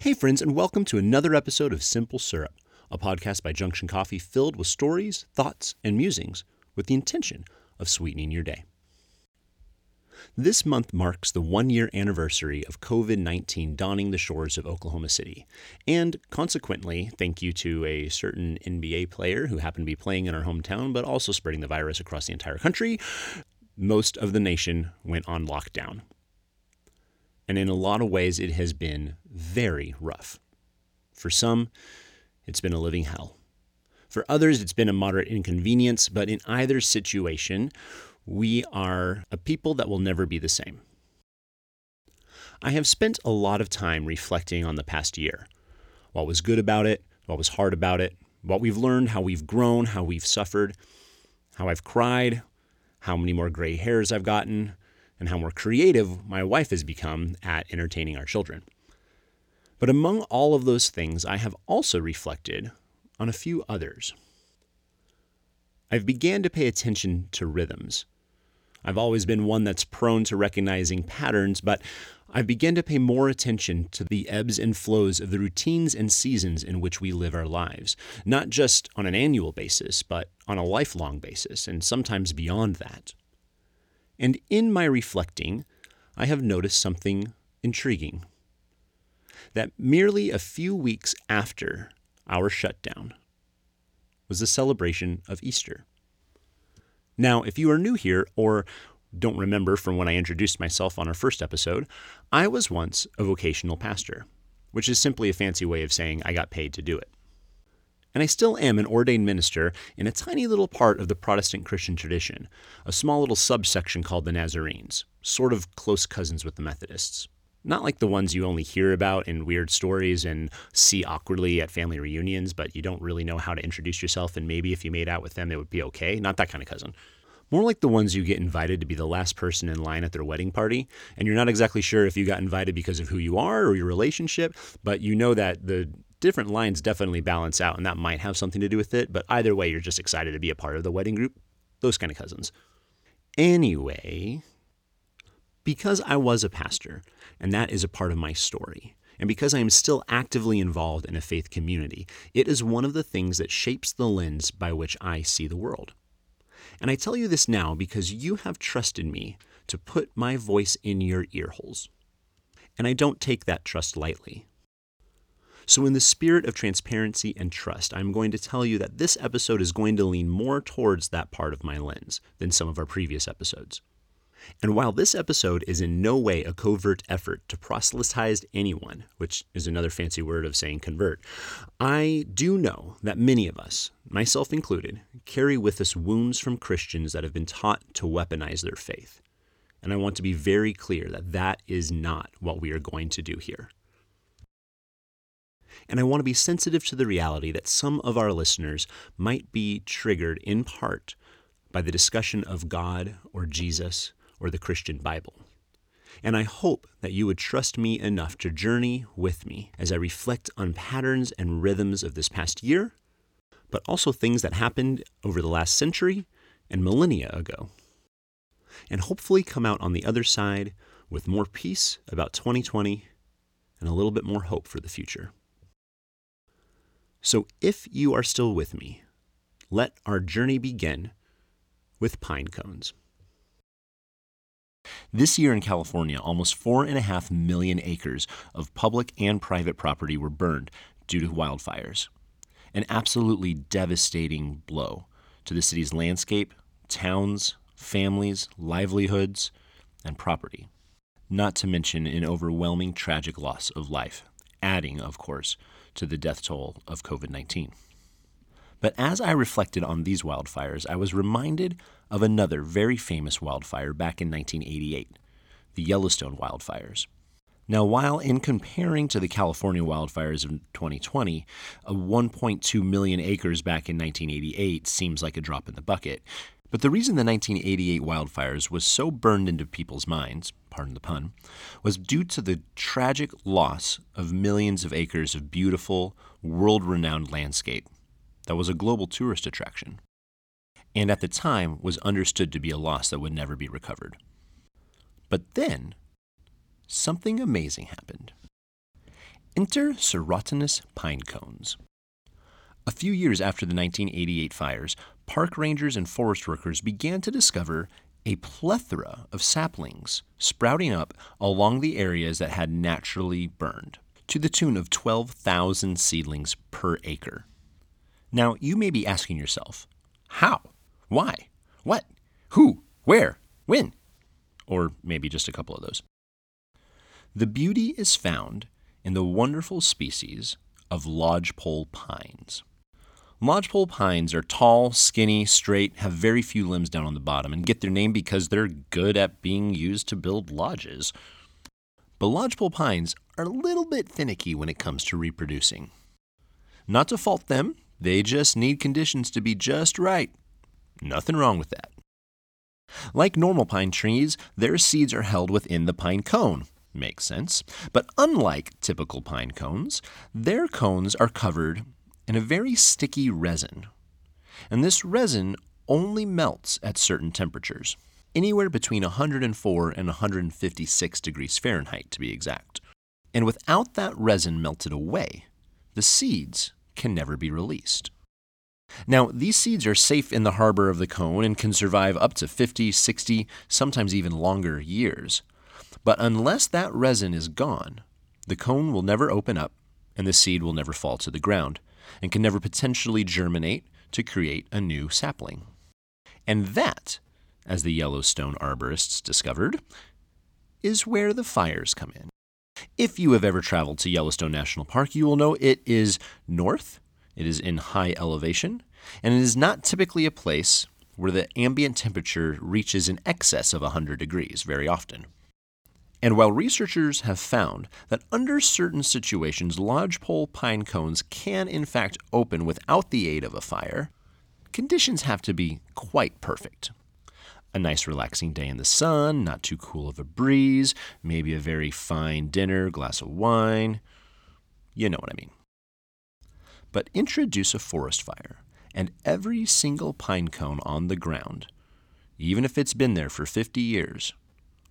Hey, friends, and welcome to another episode of Simple Syrup, a podcast by Junction Coffee filled with stories, thoughts, and musings with the intention of sweetening your day. This month marks the one year anniversary of COVID 19 dawning the shores of Oklahoma City. And consequently, thank you to a certain NBA player who happened to be playing in our hometown, but also spreading the virus across the entire country, most of the nation went on lockdown. And in a lot of ways, it has been very rough. For some, it's been a living hell. For others, it's been a moderate inconvenience, but in either situation, we are a people that will never be the same. I have spent a lot of time reflecting on the past year what was good about it, what was hard about it, what we've learned, how we've grown, how we've suffered, how I've cried, how many more gray hairs I've gotten, and how more creative my wife has become at entertaining our children. But among all of those things, I have also reflected on a few others. I've began to pay attention to rhythms. I've always been one that's prone to recognizing patterns, but I've begun to pay more attention to the ebbs and flows of the routines and seasons in which we live our lives, not just on an annual basis, but on a lifelong basis, and sometimes beyond that. And in my reflecting, I have noticed something intriguing. That merely a few weeks after our shutdown was the celebration of Easter. Now, if you are new here or don't remember from when I introduced myself on our first episode, I was once a vocational pastor, which is simply a fancy way of saying I got paid to do it and I still am an ordained minister in a tiny little part of the Protestant Christian tradition, a small little subsection called the Nazarenes, sort of close cousins with the Methodists. Not like the ones you only hear about in weird stories and see awkwardly at family reunions, but you don't really know how to introduce yourself, and maybe if you made out with them, it would be okay. Not that kind of cousin. More like the ones you get invited to be the last person in line at their wedding party, and you're not exactly sure if you got invited because of who you are or your relationship, but you know that the different lines definitely balance out, and that might have something to do with it. But either way, you're just excited to be a part of the wedding group. Those kind of cousins. Anyway, because I was a pastor, and that is a part of my story, and because I am still actively involved in a faith community, it is one of the things that shapes the lens by which I see the world. And I tell you this now because you have trusted me to put my voice in your ear holes. And I don't take that trust lightly. So, in the spirit of transparency and trust, I'm going to tell you that this episode is going to lean more towards that part of my lens than some of our previous episodes. And while this episode is in no way a covert effort to proselytize anyone, which is another fancy word of saying convert, I do know that many of us, myself included, carry with us wounds from Christians that have been taught to weaponize their faith. And I want to be very clear that that is not what we are going to do here and I want to be sensitive to the reality that some of our listeners might be triggered in part by the discussion of God or Jesus or the Christian Bible. And I hope that you would trust me enough to journey with me as I reflect on patterns and rhythms of this past year, but also things that happened over the last century and millennia ago. And hopefully come out on the other side with more peace about 2020 and a little bit more hope for the future. So if you are still with me, let our journey begin with pine cones. This year in California, almost four and a half million acres of public and private property were burned due to wildfires. An absolutely devastating blow to the city's landscape, towns, families, livelihoods, and property. Not to mention an overwhelming tragic loss of life, adding, of course, to the death toll of COVID 19. But as I reflected on these wildfires, I was reminded of another very famous wildfire back in 1988, the Yellowstone wildfires. Now, while in comparing to the California wildfires of 2020, a 1.2 million acres back in 1988 seems like a drop in the bucket, but the reason the 1988 wildfires was so burned into people's minds, pardon the pun, was due to the tragic loss of millions of acres of beautiful, world renowned landscape that was a global tourist attraction, and at the time was understood to be a loss that would never be recovered. But then, something amazing happened. Enter serotinous pine cones. A few years after the 1988 fires, park rangers and forest workers began to discover a plethora of saplings sprouting up along the areas that had naturally burned, to the tune of 12,000 seedlings per acre. Now, you may be asking yourself, how? Why? What? Who? Where? When? Or maybe just a couple of those. The beauty is found in the wonderful species of lodgepole pines. Lodgepole pines are tall, skinny, straight, have very few limbs down on the bottom, and get their name because they're good at being used to build lodges. But lodgepole pines are a little bit finicky when it comes to reproducing. Not to fault them, they just need conditions to be just right. Nothing wrong with that. Like normal pine trees, their seeds are held within the pine cone. Makes sense. But unlike typical pine cones, their cones are covered in a very sticky resin. And this resin only melts at certain temperatures, anywhere between 104 and 156 degrees Fahrenheit to be exact. And without that resin melted away, the seeds can never be released. Now, these seeds are safe in the harbor of the cone and can survive up to 50, 60, sometimes even longer years. But unless that resin is gone, the cone will never open up and the seed will never fall to the ground, and can never potentially germinate to create a new sapling. And that, as the Yellowstone arborists discovered, is where the fires come in. If you have ever traveled to Yellowstone National Park, you will know it is north, it is in high elevation, and it is not typically a place where the ambient temperature reaches in excess of 100 degrees very often. And while researchers have found that under certain situations, lodgepole pine cones can in fact open without the aid of a fire, conditions have to be quite perfect. A nice relaxing day in the sun, not too cool of a breeze, maybe a very fine dinner, glass of wine. You know what I mean. But introduce a forest fire, and every single pine cone on the ground, even if it's been there for 50 years,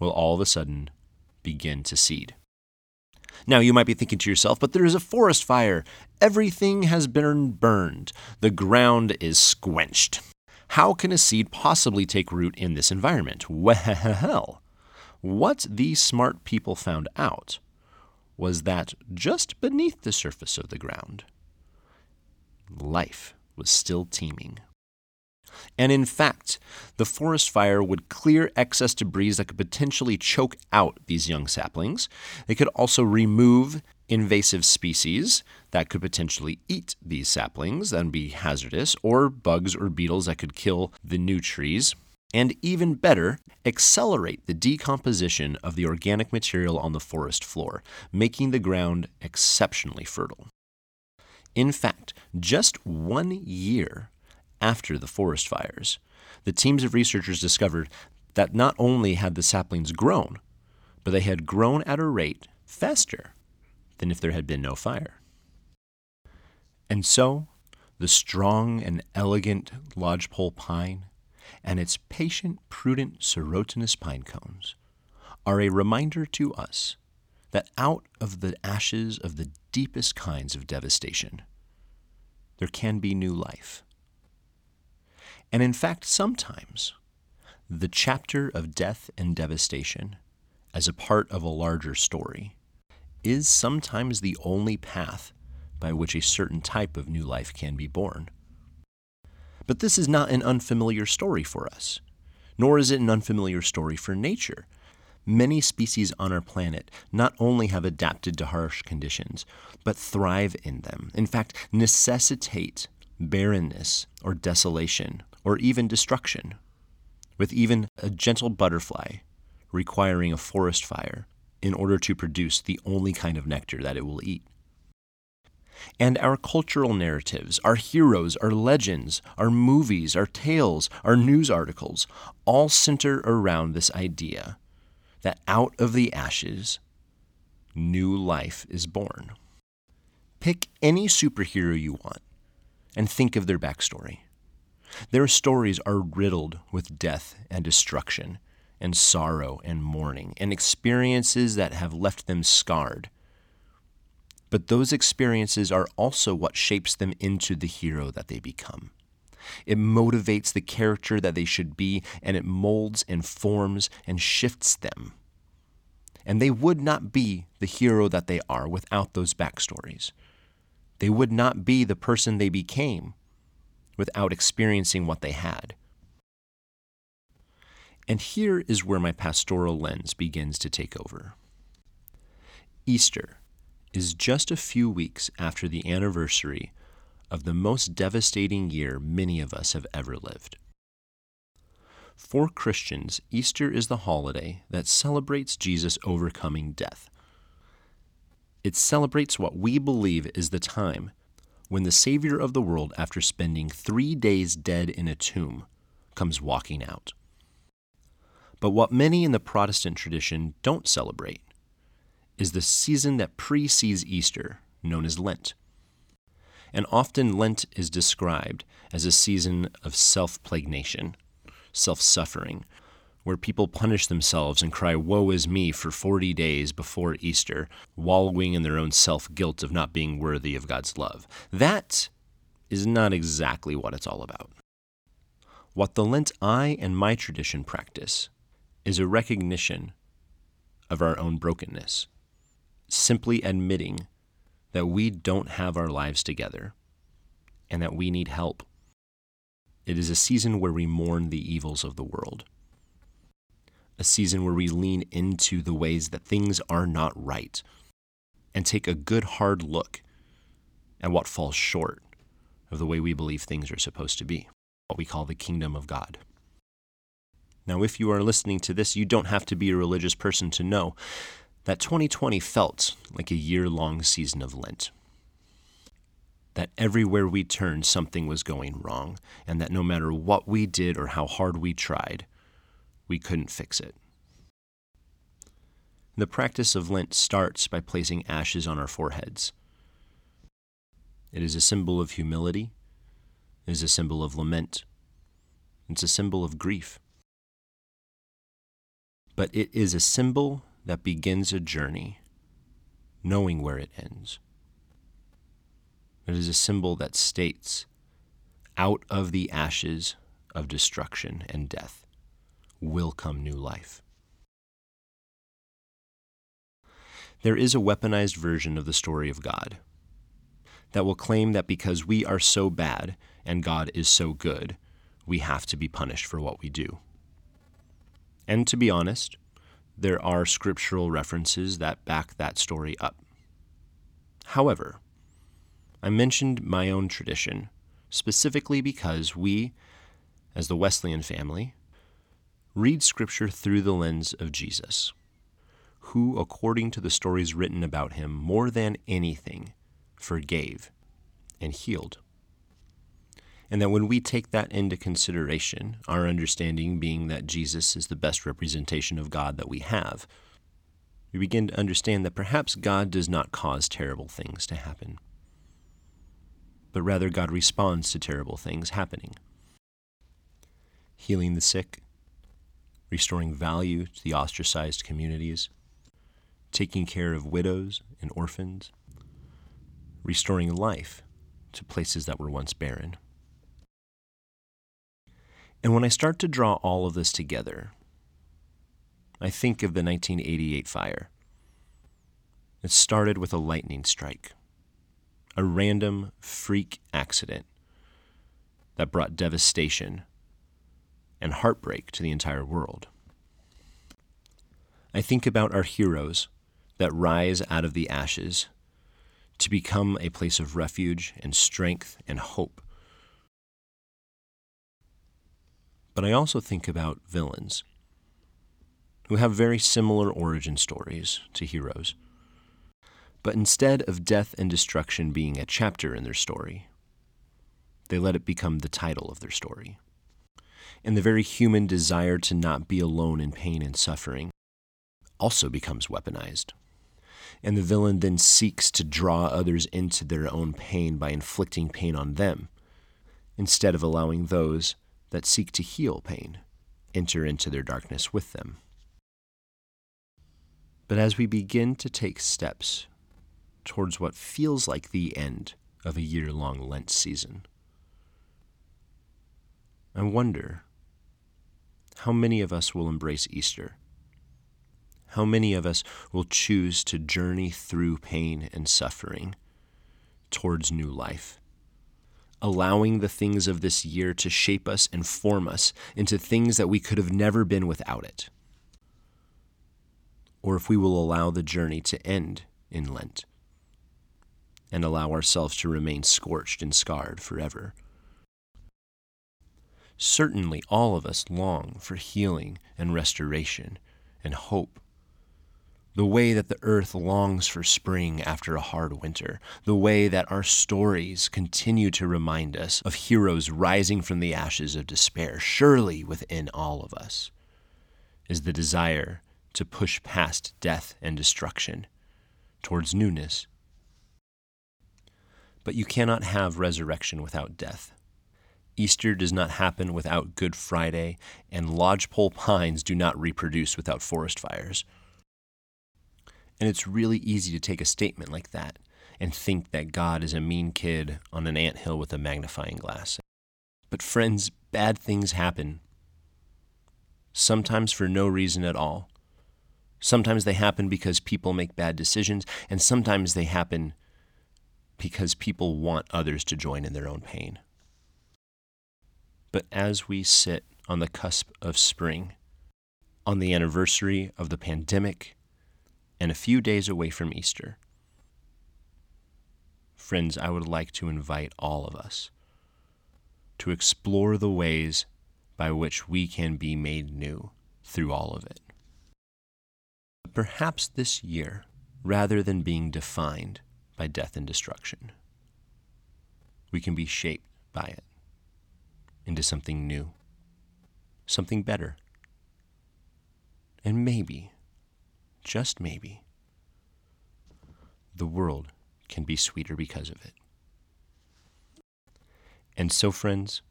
will all of a sudden begin to seed. Now, you might be thinking to yourself, but there is a forest fire. Everything has been burned. The ground is squenched. How can a seed possibly take root in this environment? Well, what these smart people found out was that just beneath the surface of the ground, life was still teeming. And in fact, the forest fire would clear excess debris that could potentially choke out these young saplings. It could also remove invasive species that could potentially eat these saplings and be hazardous, or bugs or beetles that could kill the new trees. And even better, accelerate the decomposition of the organic material on the forest floor, making the ground exceptionally fertile. In fact, just one year after the forest fires, the teams of researchers discovered that not only had the saplings grown, but they had grown at a rate faster than if there had been no fire. And so, the strong and elegant lodgepole pine and its patient, prudent serotinous pine cones are a reminder to us that out of the ashes of the deepest kinds of devastation, there can be new life and in fact, sometimes the chapter of death and devastation, as a part of a larger story, is sometimes the only path by which a certain type of new life can be born. But this is not an unfamiliar story for us, nor is it an unfamiliar story for nature. Many species on our planet not only have adapted to harsh conditions, but thrive in them. In fact, necessitate barrenness or desolation or even destruction, with even a gentle butterfly requiring a forest fire in order to produce the only kind of nectar that it will eat. And our cultural narratives, our heroes, our legends, our movies, our tales, our news articles all center around this idea that out of the ashes, new life is born. Pick any superhero you want and think of their backstory. Their stories are riddled with death and destruction, and sorrow and mourning, and experiences that have left them scarred. But those experiences are also what shapes them into the hero that they become. It motivates the character that they should be, and it molds and forms and shifts them. And they would not be the hero that they are without those backstories. They would not be the person they became without experiencing what they had. And here is where my pastoral lens begins to take over. Easter is just a few weeks after the anniversary of the most devastating year many of us have ever lived. For Christians, Easter is the holiday that celebrates Jesus overcoming death. It celebrates what we believe is the time when the Savior of the world, after spending three days dead in a tomb, comes walking out. But what many in the Protestant tradition don't celebrate is the season that precedes Easter, known as Lent. And often Lent is described as a season of self plagnation, self suffering, where people punish themselves and cry, Woe is me, for 40 days before Easter, wallowing in their own self guilt of not being worthy of God's love. That is not exactly what it's all about. What the Lent I and my tradition practice is a recognition of our own brokenness, simply admitting that we don't have our lives together and that we need help. It is a season where we mourn the evils of the world, a season where we lean into the ways that things are not right and take a good hard look at what falls short of the way we believe things are supposed to be, what we call the kingdom of God. Now, if you are listening to this, you don't have to be a religious person to know that 2020 felt like a year long season of Lent. That everywhere we turned, something was going wrong, and that no matter what we did or how hard we tried, we couldn't fix it. The practice of Lent starts by placing ashes on our foreheads. It is a symbol of humility, it is a symbol of lament, it's a symbol of grief. But it is a symbol that begins a journey, knowing where it ends. It is a symbol that states, out of the ashes of destruction and death will come new life. There is a weaponized version of the story of God that will claim that because we are so bad and God is so good, we have to be punished for what we do. And to be honest, there are scriptural references that back that story up. However, I mentioned my own tradition specifically because we, as the Wesleyan family, read Scripture through the lens of Jesus, who, according to the stories written about him, more than anything, forgave and healed. And that when we take that into consideration, our understanding being that Jesus is the best representation of God that we have, we begin to understand that perhaps God does not cause terrible things to happen, but rather God responds to terrible things happening. Healing the sick, restoring value to the ostracized communities, taking care of widows and orphans, restoring life to places that were once barren. And when I start to draw all of this together, I think of the 1988 fire. It started with a lightning strike, a random freak accident that brought devastation and heartbreak to the entire world. I think about our heroes that rise out of the ashes to become a place of refuge and strength and hope But I also think about villains who have very similar origin stories to heroes. But instead of death and destruction being a chapter in their story, they let it become the title of their story. And the very human desire to not be alone in pain and suffering also becomes weaponized. And the villain then seeks to draw others into their own pain by inflicting pain on them, instead of allowing those that seek to heal pain enter into their darkness with them. But as we begin to take steps towards what feels like the end of a year long Lent season. I wonder how many of us will embrace Easter? How many of us will choose to journey through pain and suffering towards new life? Allowing the things of this year to shape us and form us into things that we could have never been without it. Or if we will allow the journey to end in Lent and allow ourselves to remain scorched and scarred forever. Certainly, all of us long for healing and restoration and hope. The way that the earth longs for spring after a hard winter, the way that our stories continue to remind us of heroes rising from the ashes of despair, surely within all of us is the desire to push past death and destruction towards newness but you cannot have resurrection without death. Easter does not happen without Good Friday, and lodgepole pines do not reproduce without forest fires. And it's really easy to take a statement like that and think that God is a mean kid on an ant hill with a magnifying glass. But, friends, bad things happen. Sometimes for no reason at all. Sometimes they happen because people make bad decisions, and sometimes they happen because people want others to join in their own pain. But as we sit on the cusp of spring, on the anniversary of the pandemic, and a few days away from Easter, friends, I would like to invite all of us to explore the ways by which we can be made new through all of it. Perhaps this year, rather than being defined by death and destruction. We can be shaped by it into something new, something better. And maybe, just maybe, the world can be sweeter because of it. And so, friends,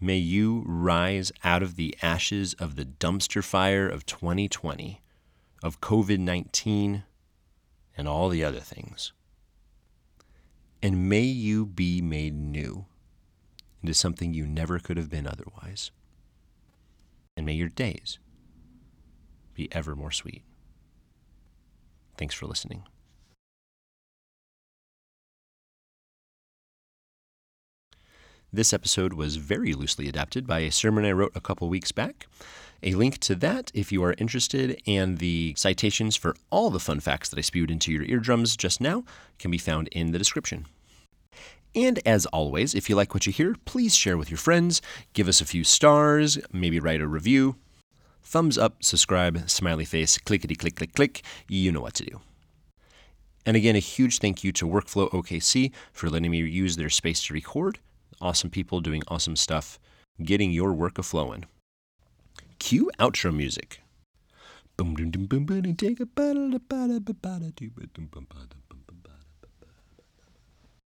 may you rise out of the ashes of the dumpster fire of 2020, of COVID 19, and all the other things and may you be made new into something you never could have been otherwise. And may your days be ever more sweet. Thanks for listening. This episode was very loosely adapted by a sermon I wrote a couple weeks back. A link to that, if you are interested, and the citations for all the fun facts that I spewed into your eardrums just now can be found in the description. And as always, if you like what you hear, please share with your friends, give us a few stars, maybe write a review. Thumbs up, subscribe, smiley face, clickety click click click. You know what to do. And again, a huge thank you to Workflow OKC for letting me use their space to record awesome people doing awesome stuff, getting your work a flowing. Cue outro music.